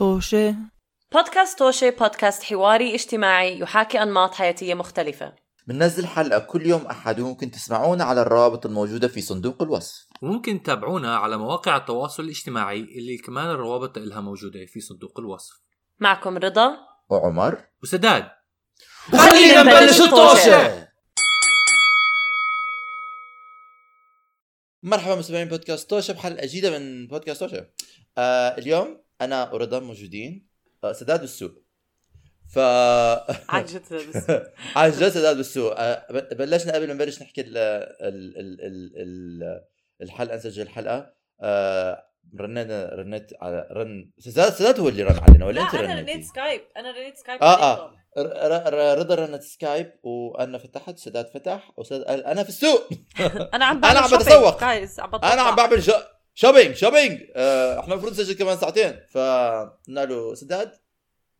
طوشة. بودكاست توشي بودكاست حواري اجتماعي يحاكي أنماط حياتية مختلفة. بننزل حلقة كل يوم أحد. وممكن تسمعونا على الروابط الموجودة في صندوق الوصف. وممكن تتابعونا على مواقع التواصل الاجتماعي اللي كمان الروابط لها موجودة في صندوق الوصف. معكم رضا. وعمر. وسداد. خلينا نبلش الطوشة. مرحبا مستمعين بودكاست توشة بحلقة جديدة من بودكاست توشة آه اليوم أنا ورضا موجودين آه سداد بالسوق ف عن جد بس عن جد سداد بالسوق آه بلشنا قبل ما نبلش نحكي ال ال ال ال ال الحلقة نسجل الحلقة آه رنينا رنيت على رن سداد سداد هو اللي رن علينا ولا أنت رنيتي؟ Skype أنا رنيت Skype آه آه رضا رنت Skype وأنا فتحت سداد فتح وسداد قال أنا في السوق أنا عم أنا بعمل عم shopping. بتسوق. عم أنا عم. بعمل شو... shopping shopping. آه إحنا المفروض نسجل كمان ساعتين. فقلنا له سداد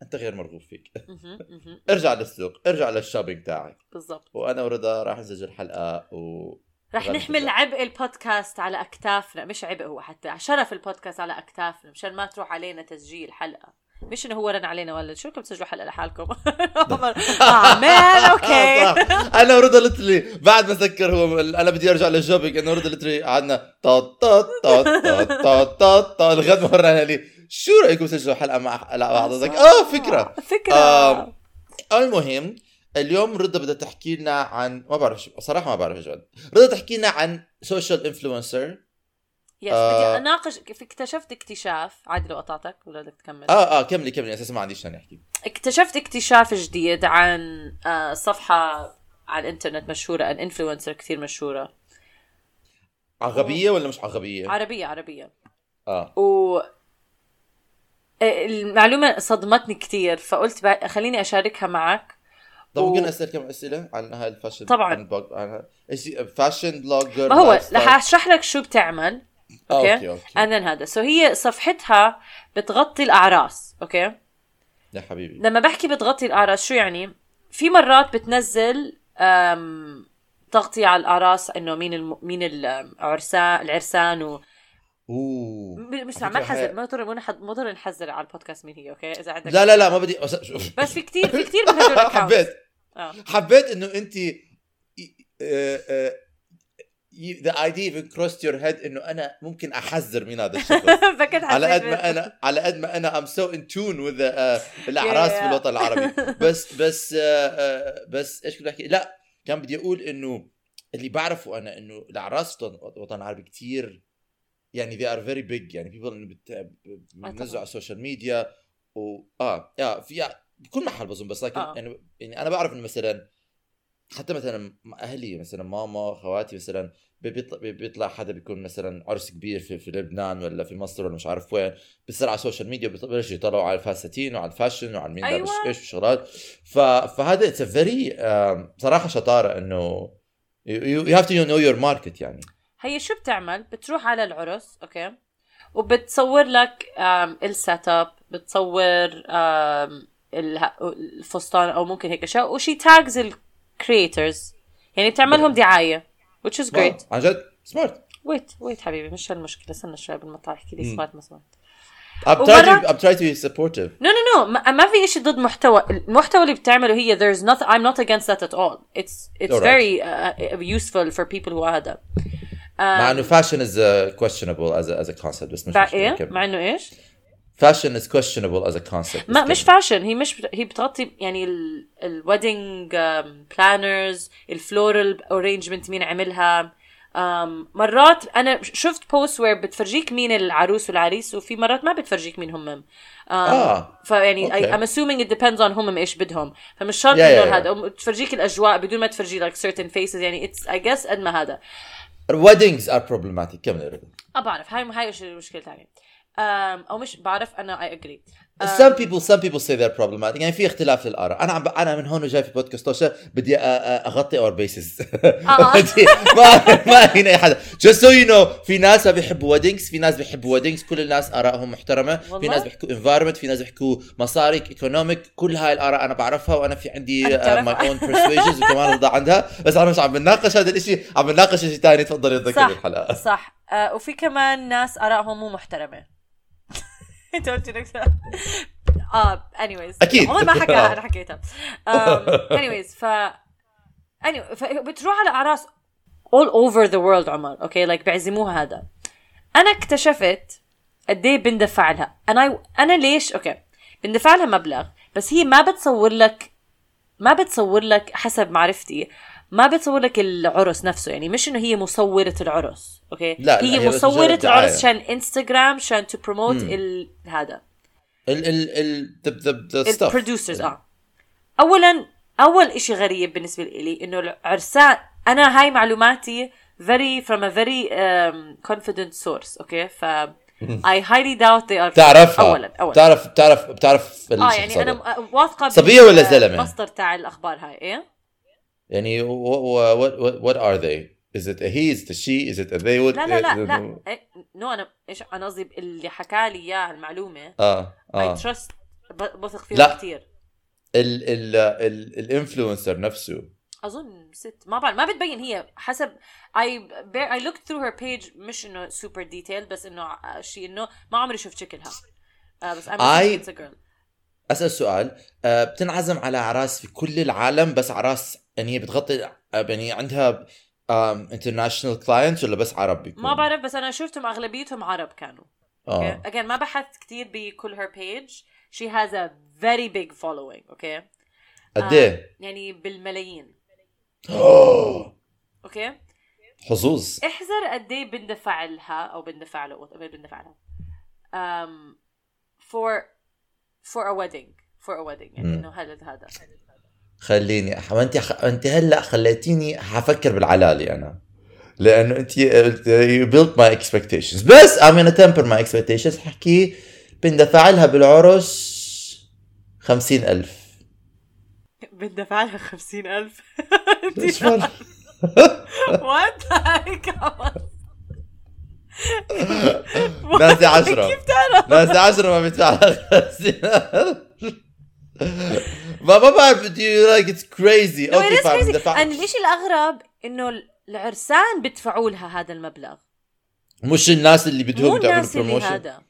أنت غير مرغوب فيك. ارجع للسوق ارجع لل shopping تاعك. بالضبط. وأنا ورضا راح نسجل حلقة و رح نحمل. عبء البودكاست على أكتافنا. مش عبء هو حتى شرف البودكاست على أكتافنا مشان ما تروح علينا تسجيل حلقة. مش إنه هو رن علينا ولا شو بدكم تسجلوا حلقة لحالكم؟ عمر آه man okay صح. أنا ورضا literally بعد ما سكر هو أنا بدي أرجع لل shopping أنا ورضا literally قعدنا طاط طاط طاط طاط طاط طاط لغاية ما ورانا لي شو رأيكم تسجلوا حلقة مع بعض؟ آه فكرة. فكرة. آم، المهم اليوم رضا بدها تحكي لنا عن ما بعرف شو صراحة ما بعرف بعد. رضا تحكي لنا عن social influencer yes آه. بدي أناقش في اكتشفت اكتشاف عادي لو قطعتك ولا بدك تكمل آه آه كملي كملي أساسا ما عندي شيء احكي اكتشفت اكتشاف جديد عن آه، صفحة على الإنترنت مشهورة ان influencer كثير مشهورة عربية ولا مش عربية؟ عربية عربية آه و المعلومة صدمتني كثير فقلت بع- خليني أشاركها معك طب و- ممكن أسأل كم أسئلة عن هاي ال fashion طبعاً. عن blog عن fashion blogger ما هو رح أشرح لك شو بتعمل. Okay؟ Okay then هذا. so هي صفحتها بتغطي الأعراس okay؟ يا حبيبي. لما بحكي بتغطي الأعراس شو يعني؟ في مرات بتنزل أم تغطية على الأعراس إنه مين الم... مين العرسان العرسان و أوه. مش ما نحذر هي- ما نح- مو ضر نحذر على البودكاست مين هي okay؟ إذا عندك لا لا لا ما بدي. بس في كتير في كتير من هدول. حبيت آه. حبيت إنه انت the idea even crossed your head إنه أنا ممكن أحذر من هذا الشخص. على قد ما أنا على قد ما أنا in tune with the, uh, الأعراس في. الوطن العربي. بس بس uh, uh, بس إيش كنت أحكي؟ لا كان بدي أقول إنه اللي بعرفه أنا إنه الأعراس في الوطن- العربي كتير يعني they are very big. يعني people بتنزلوا على السوشيال ميديا و آه يا في بكل محل بظن بس لكن آه. يعني يعني أنا بعرف إنه مثلا حتى مثلا أهلي مثلا ماما خواتي مثلا بيطلع بي- بيطلع حدا بيكون مثلا عرس كبير في, في لبنان ولا في مصر ولا مش عارف وين بيصير على ال social media بيبلشوا يطلعوا على الفساتين وعلى ال fashion وعلى مين أيوة. إيش وشغلات. فهذا it's very صراحة شطارة إنه you have to know your market يعني. هي شو بتعمل؟ بتروح على العرس okay؟ وبتصور لك ال setup بتصور الفستان أو ممكن هيك أشياء وشي تاجز الكريترز يعني بتعملهم دعاية. which is great واو، عن جد سمارت ويت ويت حبيبي مش هالمشكله استنى شوي قبل ما تحكي لي مم. سمعت ما سمعت I'm trying ومرات- to I'm trying to be supportive نو نو نو ما ما في شيء ضد محتوى المحتوى اللي بتعمله هي there's nothing I'm not against that at all it's it's Alright. very uh, useful for people who هذا مع انه fashion is uh, questionable as a, as a concept بس مش مع مشكلة، ايه كمل. مع انه ايش Fashion is questionable as a concept ما مش. fashion هي مش هي بتغطي يعني ال wedding planners ال floral arrangement مين عملها. Um, مرات أنا شفت post where بتفرجيك مين العروس والعريس وفي مرات ما بتفرجيك مين هم. Um, آه. فيعني I'm assuming it depends on هم إيش بدهم. فمش شرط إنه. هذا. بتفرجيك الأجواء بدون ما تفرجي like certain faces. يعني it's I guess قد ما هذا. Weddings are problematic. كمل. آه بعرف هاي هاي إيش المشكلة ثانية um, أو مش بعرف أنا I agree. Some people some people say they're problematic. يعني في اختلاف للآراء. أنا عم ب... أنا من هون وجاي في بودكاست توشا بدي أ... أغطي our bases آه. ما ما هنا أي حدا. Just so you know في ناس ما بيحبوا weddings في ناس بيحبوا weddings. كل الناس آرائهم محترمة. في؟ ناس بيحكوا environment في ناس بيحكوا مصاري economic. كل هاي الآراء أنا بعرفها وأنا في عندي. my own persuasions وكمان رضا عندها. بس أنا مش عم بناقش هذا الشيء عم بناقش شيء ثاني تفضلي تذكري صح الحلقة. صح. آه وفي كمان ناس آرائهم مو محترمة. آه anyways. أكيد. عمر ما حكى آه. أنا حكيتها. um, anyways ف anyway فبتروح على أعراس all over the world عمر okay like بيعزموها هذا. أنا اكتشفت قد إيه بندفع لها. أنا أنا ليش okay بندفع لها مبلغ بس هي ما بتصور لك ما بتصور لك حسب معرفتي ما بتصور لك العرس نفسه يعني مش إنه هي مصورة العرس okay؟ لا، هي هي دعاية. العرس عشان انستغرام عشان to promote ال... هذا. ال ال ال the stuff. ال producers آه. اولا أول إشي غريب بالنسبة لي إنه العرسان أنا هاي معلوماتي very from a very um, confident source okay؟ ف I highly doubt they are تعرفها. اولا اولا. بتعرف بتعرف بتعرف آه يعني. أنا واثقة صبية ولا زلمة؟ المصدر تاع الأخبار هاي إيه؟ يعني what what what what are they? Is it a he? Is it a she? Is it a they? What لا لا لا لا. إيه، نو أنا إيش أنا قصدي اللي حكى لي اياه المعلومة. آه I آه trust ب- بثق فيه لا. كثير ال ال ال الانفلونسر نفسه. أظن ست ما بعرف ما بتبين هي حسب. Bear, I looked through her page مش إنه super detailed بس إنه شيء إنه ما عمري شفت شكلها. آه بس I'm I- a girl. أسأل سؤال آه بتنعزم على اعراس في كل العالم بس اعراس يعني بتغطي آه، يعني عندها international clients ولا بس عرب بيكون؟ ما بعرف بس أنا شفتهم أغلبيتهم عرب كانوا. آه. again ما بحثت كثير بكل her page. She has a very big following okay قد إيه؟ يعني بالملايين. أوكي؟ حظوظ. احذر قد إيه بندفع لها أو بندفع له بندفع لها. um, for for a wedding for a wedding يعني. إنه هذا هذا خليني ما انت خ... انت هلأ خليتيني حفكر بالعلالي أنا. لأنه أنت قلت you built my expectations. بس I'm gonna temper my expectations. حكي بندفع لها بالعرس خمسين ألف. بندفع لها 50000 إيش فرق؟ وات ناسي عشرة. كيف تعرف؟ ناسي عشرة ما بيدفع ما ما بعرف do you like it's crazy أوكي فاهم and الاشي الأغرب إنه العرسان بدفعوا لها هذا المبلغ؟ مش الناس اللي بدهم اللي بروموشن هذا.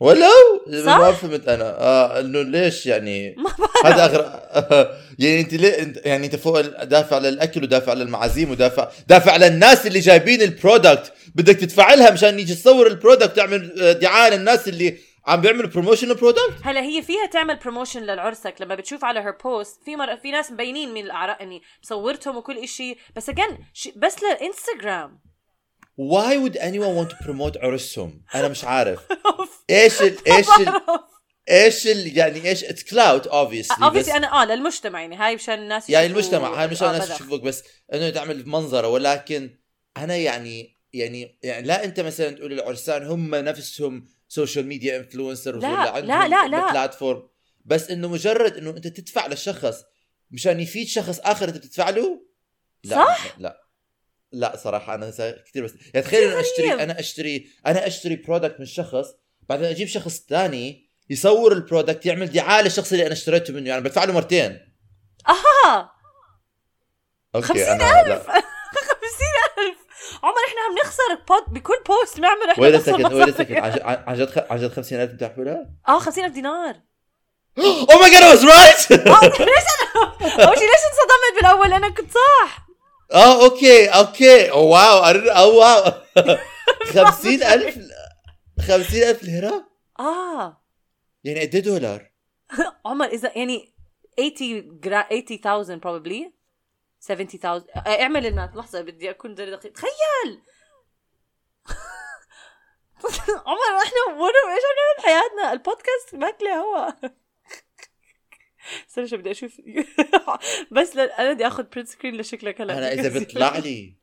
ولو صح؟ ما فهمت أنا. آه إنه ليش يعني؟ هذا اغرب يعني أنت ليه انت يعني أنت فوق دافع للأكل ودافع للمعازيم ودافع دافع للناس اللي جايبين ال product بدك تدفع لها مشان يجي تصور ال product تعمل آه، دعاية للناس اللي عم بيعملوا promotion ال product هلا هي فيها تعمل promotion للعرسك. لما بتشوف على her post في مر... في ناس مبينين من الأعراس إني صورتهم وكل إشي. بس again بس للانستغرام why would anyone want to promote عرسهم أنا مش عارف. إيش ال إيش ال إيش ال يعني إيش اتس كلاود obviously بس اوبسي أنا آه للمجتمع يعني. هاي مشان الناس يعني المجتمع هاي مش آه، الناس. تشوفك بس إنه تعمل منظرة. ولكن أنا يعني يعني يعني لا أنت مثلا تقول العرسان هم نفسهم سوشيال ميديا انفلونسرز لا، ولا عندهم لا، لا، لا. بلاتفورم بس إنه مجرد إنه أنت تدفع للشخص مشان يفيد شخص آخر أنت بتدفع له؟ لا صح؟ لا. لا صراحة أنا كثير بس يعني تخيل أنا أشتري. أنا أشتري أنا أشتري برودكت من شخص بعدين أجيب شخص ثاني يصور البرودكت يعمل دعاية للشخص اللي أنا اشتريته منه يعني بدفع له مرتين. آه أوكي 50,000 أنا لا. 50000 عمر إحنا عم نخسر بود بكل بوست بنعمل إحنا وين سكند وين. سكند عن جد- عن جد خ- عن جد 50000 بتحكوا لها؟ آه 50000 دينار. أو ماي جاد اي واز رايت أول شيء ليش انصدمت بالأول؟ أنا كنت صح. آه أوكي أوكي. أو واو Oh wow. 50000 50000 ليرة؟ آه. يعني قد إيه دولار؟ عمر إذا يعني 80 جرا 80000 probably. 70000 آه، اعمل ال math لحظة بدي أكون دقيق. تخيل! عمر إحنا إيش عم نعمل بحياتنا البودكاست ماكلة هوا. استنى شو بدي أشوف. بس ل... أنا بدي آخذ print screen لشكلك هلا. أنا إذا بيطلع لي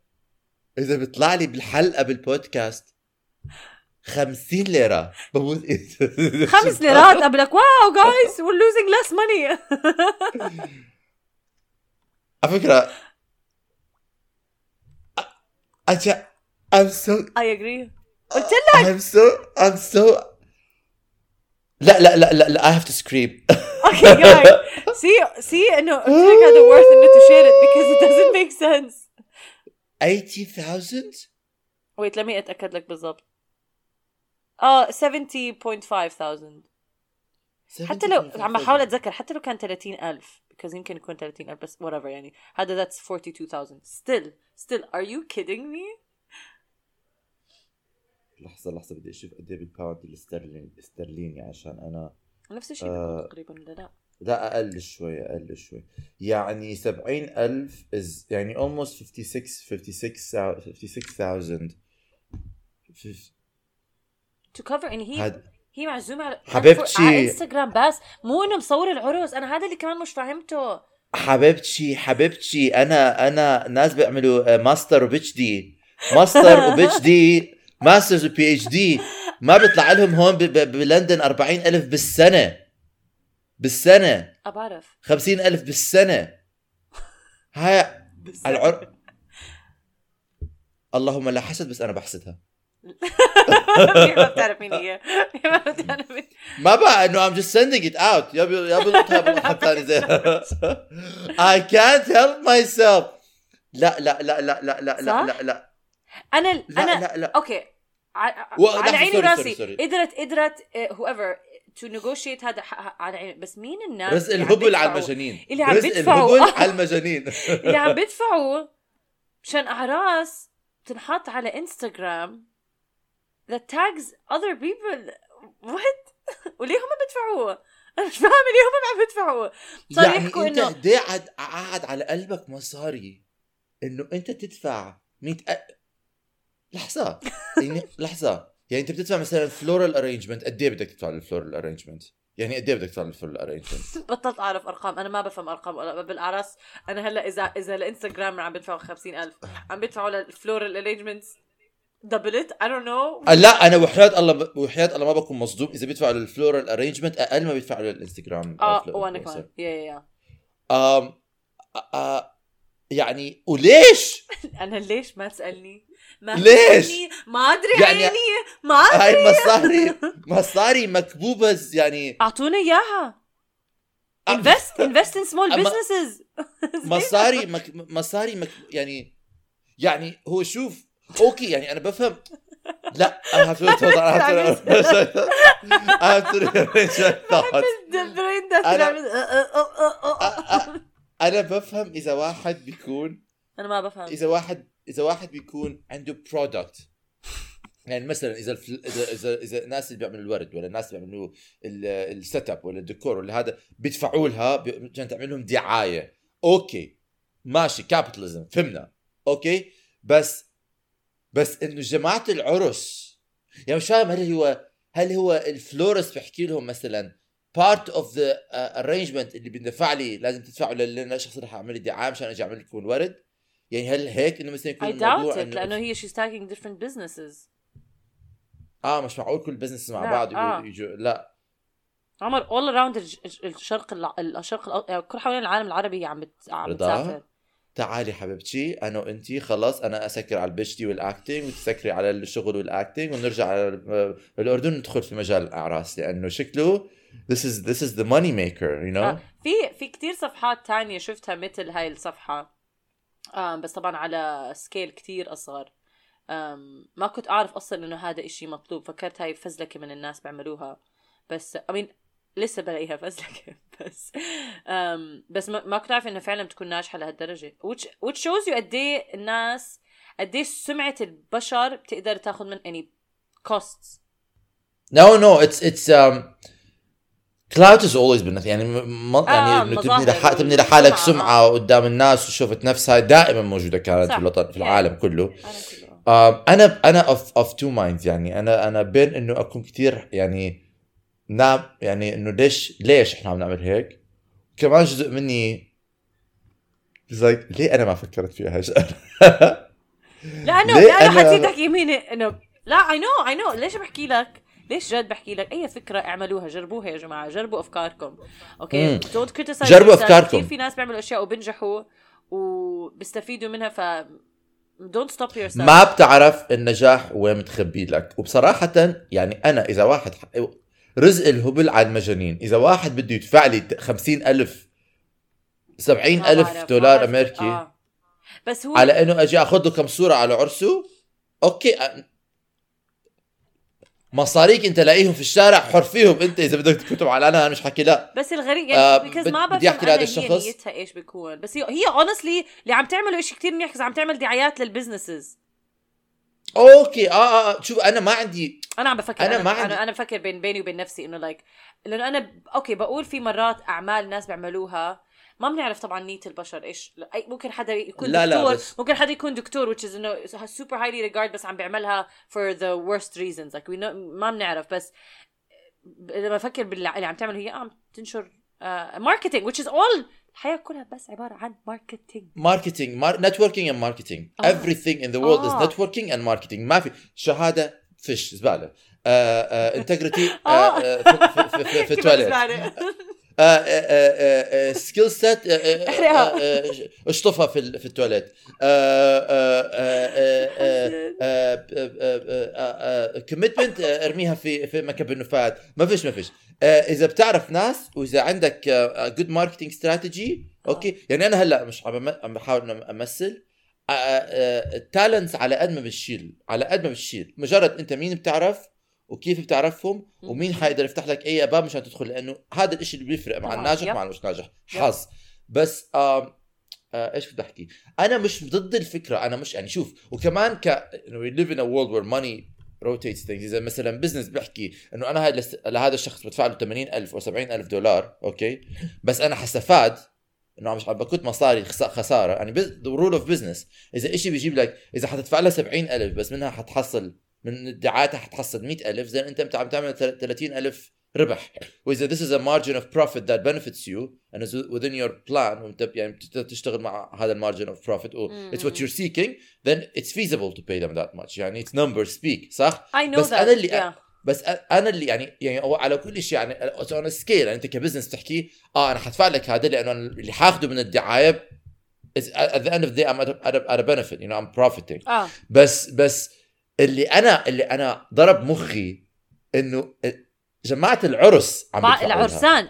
إذا بيطلع لي بالحلقة بالبودكاست 50 ليرة. بموت. خمس ليرات. قبلك wow guys we're losing less money. على فكرة أجا I'm so I agree. قلت لك. I'm so I'm so لا لا لا لا, لا I have to scream. okay guys see see انه قلت لك هذا worth انه to share it because it doesn't make sense. 80,000 wait let me اتاكد لك بالضبط آه 70.5 حتى لو عم بحاول أتذكر حتى لو كان 30000 because يمكن يكون 30000 بس whatever يعني. هذا that's 42000 still still are you kidding me? لحظة لحظة بدي أشوف قد إيه بالباوند الاسترليني استرليني عشان أنا نفس الشيء آه. تقريبا ولا لا. لا أقل شوي أقل شوي. يعني 70000 is يعني almost 56 56 56000 to cover يعني هي هاد هي معزومة على حبيبتي. على انستغرام بس مو إنه مصور العرس أنا هذا اللي كمان مش فاهمته حبيبتي حبيبتي. أنا أنا ناس بيعملوا ماستر وبيتش دي ماستر وبيتش دي masters و PhD ما بيطلع لهم هون بلندن 40000 بالسنة. بالسنة. بعرف 50000 بالسنة. هاي العر اللهم لا حسد بس أنا بحسدها. ما بتعرف مين هي. ما بتعرف مين. ما بقى إنه I'm just sending it out. يا يا بلطها بلطها ثاني زي I can't help myself. لا لا لا لا لا لا لا؟ لا لا. أنا لا أنا لا لا. أوكي. على عيني وراسي. قدرت قدرت whoever to negotiate هذا على عيني. بس مين الناس رزق اللي عم الهبل على المجانين. اللي عم رزق بيدفعوا. الهبل على المجانين. اللي عم بيدفعوا مشان أعراس تنحط على انستغرام that tags other people. What? وليه هم بيدفعوا أنا مش فاهمة ليه هم عم بيدفعوا صار يعني يحكوا أنت إنه قد إيه قاعد قاعد على قلبك مصاري إنه أنت تدفع 100 أ... لحظة. يعني لحظة. يعني أنت بتدفع مثلا floral arrangement قد إيه بدك تدفع لل floral arrangement يعني قد إيه بدك تدفع لل floral arrangement بطلت أعرف أرقام. أنا ما بفهم أرقام. ولا بالأعراس أنا هلأ إذا إذا الانستغرام عم بدفعوا 50000 عم بدفعوا لل floral arrangements double it I don't know لا أنا وحياة الله وحياة الله ما بكون مصدوم. إذا بيدفعوا لل floral arrangement أقل ما بيدفعوا للإنستغرام. آه فلو- وأنا. كمان. yeah yeah yeah آه يعني وليش؟ أنا ليش ما تسألني؟ ليش؟ ما أدري يعني- عيني ما أدري. هاي مصاري مصاري مكبوبة يعني أعطونا إياها. invest invest in small businesses مصاري مك... مصاري مك... يعني يعني هو شوف okay يعني أنا بفهم. لا I have to hold on I have to I have to rearrange my thoughts ال brain أنا- أنا بفهم إذا واحد بيكون أنا ما بفهم. إذا واحد إذا واحد بيكون عنده product يعني مثلا إذا. إذا إذا إذا الناس اللي بيعملوا الورد ولا الناس اللي بيعملوا ال setup ولا الديكور ولا هذا بيدفعوا لها عشان تعمل لهم دعاية. okay. ماشي. capitalism فهمنا. okay. بس بس إنه جماعة العرس يعني مش فاهم هل هو هل هو الفلورست بيحكي لهم مثلا بارت اوف ذا ارينجمنت اللي بندفع لي لازم تدفعوا لنا الشخص اللي حاعمل لي دعاية مشان أجي أعمل لكم الورد؟ يعني هل هيك إنه مثلا يكون I doubt it لأنه هي she's tagging different businesses. آه مش معقول كل بزنس مع لا، بعض آه. يجوا- لا. عمر all around الج- الج- الشرق الع- الشرق يعني كل حوالين العالم العربي عم بت... عم؟ بتسافر. تعالي حبيبتي أنا وانتي خلاص أنا أسكر على البشتي والاكتنج وتسكري على الشغل والاكتنج ونرجع على ال- الأردن ندخل في مجال الأعراس لأنه شكله this is this is the money maker you know آه، في في كتير صفحات تانية شفتها مثل هاي الصفحة. آم بس طبعا على سكيل كتير أصغر. ما كنت أعرف أصلا إنه هذا إشي مطلوب. فكرت هاي فزلكة من الناس بيعملوها. بس I mean لسه بلاقيها فزلكة. بس آم بس ما, ما كنت أعرف إنه فعلا بتكون ناجحة لهالدرجة. Which which shows you قد إيه الناس قد إيه سمعة البشر بتقدر تاخذ من يعني costs. No no it's it's um has always been nothing يعني م- م- يعني آه، انه تبني لح... تبني لحالك والسمعة، سمعة قدام الناس وشوفة نفسها. دائما موجودة كانت صح. في الوطن في. العالم كله. آه. أنا أنا of of two minds يعني. أنا أنا بين إنه أكون كثير يعني نام يعني إنه ليش ليش إحنا عم نعمل هيك؟ كمان جزء مني زي ليه أنا ما فكرت فيها هاي لأنه لأنه أنا- حتيتك يميني انه لا اي نو اي نو ليش بحكي لك؟ ليش جد بحكي لك؟ أي فكرة اعملوها؟ جربوها يا جماعة جربوا أفكاركم. okay. Don't criticize جربوا أفكاركم. كثير في ناس بيعملوا أشياء وبنجحوا وبيستفيدوا منها ف don't stop your ما بتعرف النجاح وين متخبي لك. وبصراحة يعني أنا إذا واحد رزق الهبل على المجانين إذا واحد بده يدفع لي خمسين ألف سبعين ألف دولار أمريكي آه. بس هو على إنه أجي أخذ له كم صورة على عرسه okay مصاريك انت لاقيهم في الشارع حر فيهم انت إذا بدك تكتب على أنا مش حكيلا بس الغريب يعني آه، بد- ما بدي أحكي لهذا أنا الشخص. نيتها إيش بيكون بس هي هي honestly اللي عم تعمله شيء كثير منيح عم تعمل دعايات لل businesses okay آه آه شوف أنا ما عندي أنا عم بفكر أنا أنا ما أنا, عندي- أنا, أنا بفكر بين بيني وبين نفسي إنه like لأنه أنا. okay بقول في مرات أعمال ناس بيعملوها ما بنعرف طبعا نية البشر إيش. ممكن حدا يكون لا، لا، دكتور بس- ممكن حدا يكون دكتور which is إنه super highly regard بس عم بيعملها for the worst reasons. Like we know ما بنعرف بس لما بفكر باللي اللي عم تعمله هي عم تنشر marketing which is all الحياة كلها بس عبارة عن marketing marketing mar... networking and marketing آه. everything in the world آه. is networking and marketing. ما في شهادة فش زبالة. integrity آه. في التواليت. skill set احرقها. اشطفها في في التواليت commitment ارميها في في مكب النفايات ما فيش ما فيش آه، اذا بتعرف ناس واذا عندك good marketing strategy okay يعني أنا هلا مش عم بحاول امثل ال talents على قد ما بتشيل على قد ما بتشيل مجرد انت مين بتعرف وكيف بتعرفهم ومين حيقدر يفتح لك أي باب مشان تدخل لأنه هذا الشيء اللي بيفرق مع. الناجح. مع المش ناجح حظ. بس آم آه إيش بدي أحكي؟ أنا مش ضد الفكرة أنا مش يعني شوف وكمان ك live in a world where money rotates things. إذا مثلا business بيحكي إنه أنا هاي لهذا الشخص بدفع له 80000 أو 70000 دولار okay؟ بس أنا حستفاد إنه مش عم بكت مصاري خس- خسارة. يعني the rule of business إذا إشي بيجيب لك إذا حتدفع لها 70000 بس منها حتحصل من دعايتها حتحصل 100000 زين انت عم تعمل 30000 ربح واذا this is a margin of profit that benefits you and is within your plan وانت يعني تشتغل مع هذا ال margin of profit و مم. it's what you're seeking then it's feasible to pay them that much يعني it's numbers speak صح I know بس that أنا اللي- yeah. بس أنا اللي يعني يعني هو على كل شيء يعني on scale يعني انت ك business تحكي آه أنا حدفع لك هذا لأنه اللي حاخده من الدعايه is at the end of the day I'm at a, at a, at a benefit you know I'm profiting آه بس بس اللي أنا اللي أنا ضرب مخي إنه جماعة العرس عم. العرسان.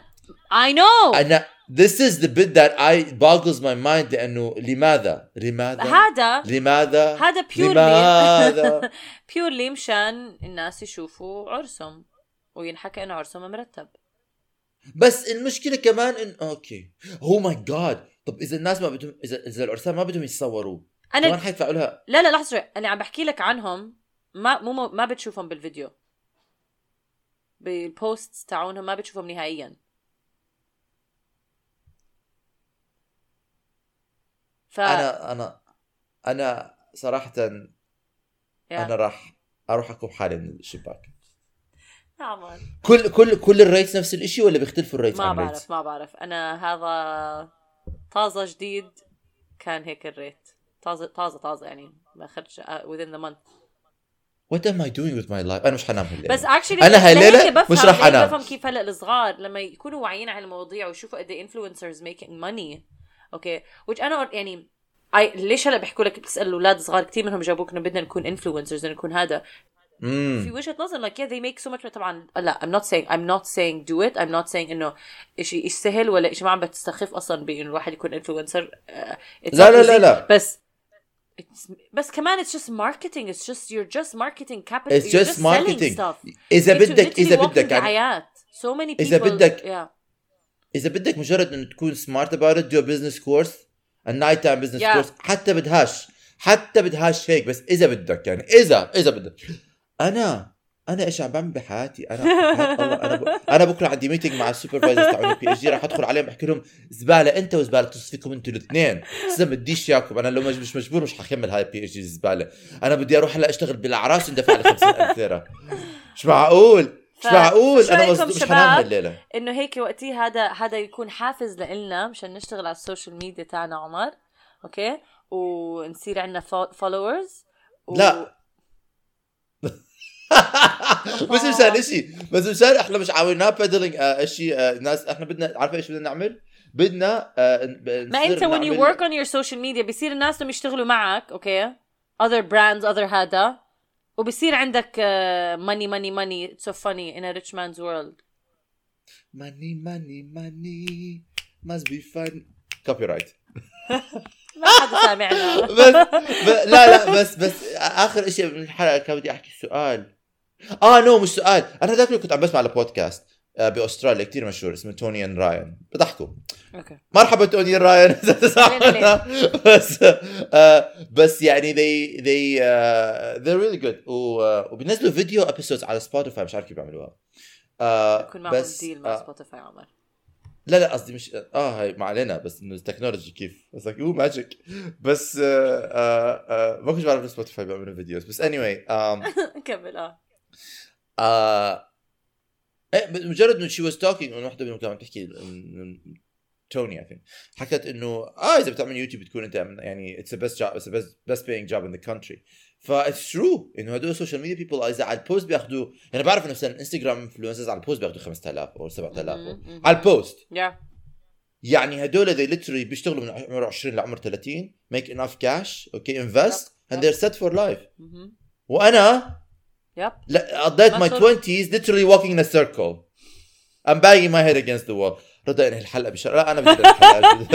I know. أنا this is the bit that I boggles my mind لأنه لماذا؟ لماذا؟ هذا لماذا؟ هذا purely لماذا؟ purely مشان الناس يشوفوا عرسهم وينحكى إنه عرسهم مرتب. بس المشكلة كمان ان okay oh my god طب إذا الناس ما بدهم اذا إذا العرسان ما بدهم يتصوروا. كمان أنا حيدفعوا لها. لا لا لحظة شوي أنا عم بحكي لك عنهم. ما مو ما بتشوفهم بالفيديو. بال post تاعونهم ما بتشوفهم نهائيا. ف أنا أنا أنا صراحة يا. أنا راح أروح أكب حالي من الشباك نعم. كل كل كل ال rates نفس الشيء ولا بيختلفوا ال rates ما؟ بعرف ما بعرف. أنا هذا طازة جديد كان هيك ال rate. طازه طازه طازة يعني ما خرج uh, within the month. What am I doing with my life؟ أنا مش حنام هالليله بس actually أنا هالليلة مش رح أنام. بفهم كيف هلأ الصغار لما يكونوا واعيين على المواضيع ويشوفوا قد إيه influencers making money. okay which أنا يعني I, ليش هلأ بيحكوا لك؟ بتسال الاولاد الصغار كثير منهم جاوبوك إنه بدنا نكون influencers بدنا نكون هذا. في امم وجهة نظر like yeah they make so much طبعا لا I'm not saying I'm not saying do it. I'm not saying إنه شيء سهل ولا شيء ما عم بتستخف أصلا بإنه الواحد يكون انفلونسر لا لا لا لا. بس it's, بس كمان it's just marketing it's just you're just marketing capital It's you're just just selling marketing. stuff اذا Into بدك literally اذا walking بدك يعني دعايات so many people إذا بدك- yeah. اذا بدك مجرد انه تكون سمارت about it do a business course a night time business Yeah. course حتى بدهاش حتى بدهاش هيك بس اذا بدك يعني اذا اذا بدك انا أنا إيش عم بعمل بحياتي أنا الله أنا ب... أنا بكرة عندي meeting مع ال supervisor تاعون ال PhD راح أدخل عليهم بحكي لهم زبالة أنت وزبالة تصفيكم أنتوا الاثنين. لسه بديش إياكم أنا لو مش مش مجبور مش حكمل هاي ال PhD الزباله أنا بدي أروح هلأ أشتغل بالأعراس اندفع لي 50000 ليرة. مش معقول؟ مش معقول؟ أنا مش شباب؟ حنام هالليله إنه هيك وقتي هذا هذا يكون حافز لإلنا مشان نشتغل على ال social media تاعنا عمر okay؟ ونصير عندنا followers لا. بس مشان شيء بس مشان إحنا مش عاملين بيدلينج شيء آه ناس إحنا بدنا عارفة إيش بدنا نعمل؟ بدنا آه ما أنت when you work on your social media بصير الناس اللي يشتغلوا معك okay other brands other هذا وبصير عندك uh, money money money. It's so funny in a rich man's world. Money money money. Must be fun. copyright ما حدا سامعنا. بس ب... لا لا بس بس آخر شيء من الحلقة كان بدي أحكي سؤال. آه no مش سؤال. أنا هذاك كنت عم بسمع لبودكاست آه، بأستراليا كثير مشهور اسمه Toni and Ryan بضحكوا. okay. مرحبا Toni Ryan تسمعنا. بس آه بس يعني they they uh, they're really good. و, uh, وبينزلوا فيديو episodes على Spotify مش عارف كيف بيعملوها. آه يكون معهم بس deal مع Spotify عمر. لا لا قصدي مش آه هاي ما علينا بس إنه التكنولوجي كيف؟ بس oh magic بس آه آه آه ما كنت بعرف Spotify بيعملوا videos بس anyway um, كمل آه. آه إيه مجرد إنه she was talking إنه وحده منهم كانت تحكي Toni اي حكت إنه آه إذا بتعمل يوتيوب بتكون أنت يعني it's the best job it's the best paying job in the country that's true إنه هدول ال social media people إذا على ال post بياخذوا أنا بعرف إنه مثلا Instagram influencers على ال post بياخذوا 5000 أو 7000 مم. على ال post يعني هدول they literally بيشتغلوا من عمر 20 لعمر 30 make enough cash okay invest and they're set for life. مهم. وأنا يب لا قضيت my مسؤول. 20s literally walking in a circle I'm banging my head against the wall رضا انهي الحلقه بشر لا انا بدي الحلقه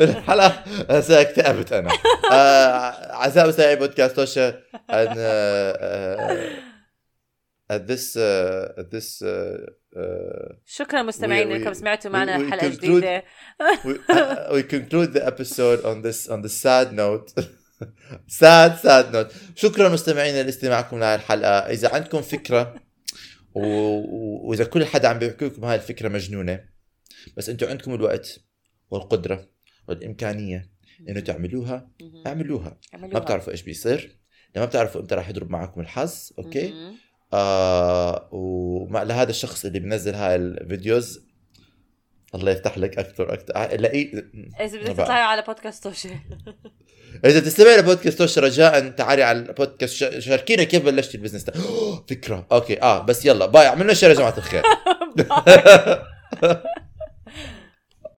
الحلقه هسه اكتئبت انا آه، اعزائي مستمعي بودكاست توشا and uh, uh, at this uh, at this uh, uh, شكرا مستمعين We- we- انكم سمعتوا we- معنا we حلقه conclude- جديده we, uh, we conclude the episode on this on the sad note sad sad note شكرا مستمعينا لاستماعكم لهذه الحلقة إذا عندكم فكرة و... وإذا كل حدا عم بيحكي لكم هاي الفكرة مجنونة بس أنتم عندكم الوقت والقدرة والإمكانية إنه تعملوها. اعملوها ما. بتعرفوا إيش بيصير لما بتعرفوا إمتى راح يضرب معكم الحظ okay. آه ومع لهذا الشخص اللي بنزل هاي الفيديوز الله يفتح لك أكثر أكثر لاقي إذا بدك. تطلعوا على بودكاست توشي إذا تستمع لبودكاست توش رجاء تعالي على البودكاست. شاركينا كيف بلشتي ال business ده. فكرة. okay آه بس يلا bye. اعملنا share يا جماعة الخير.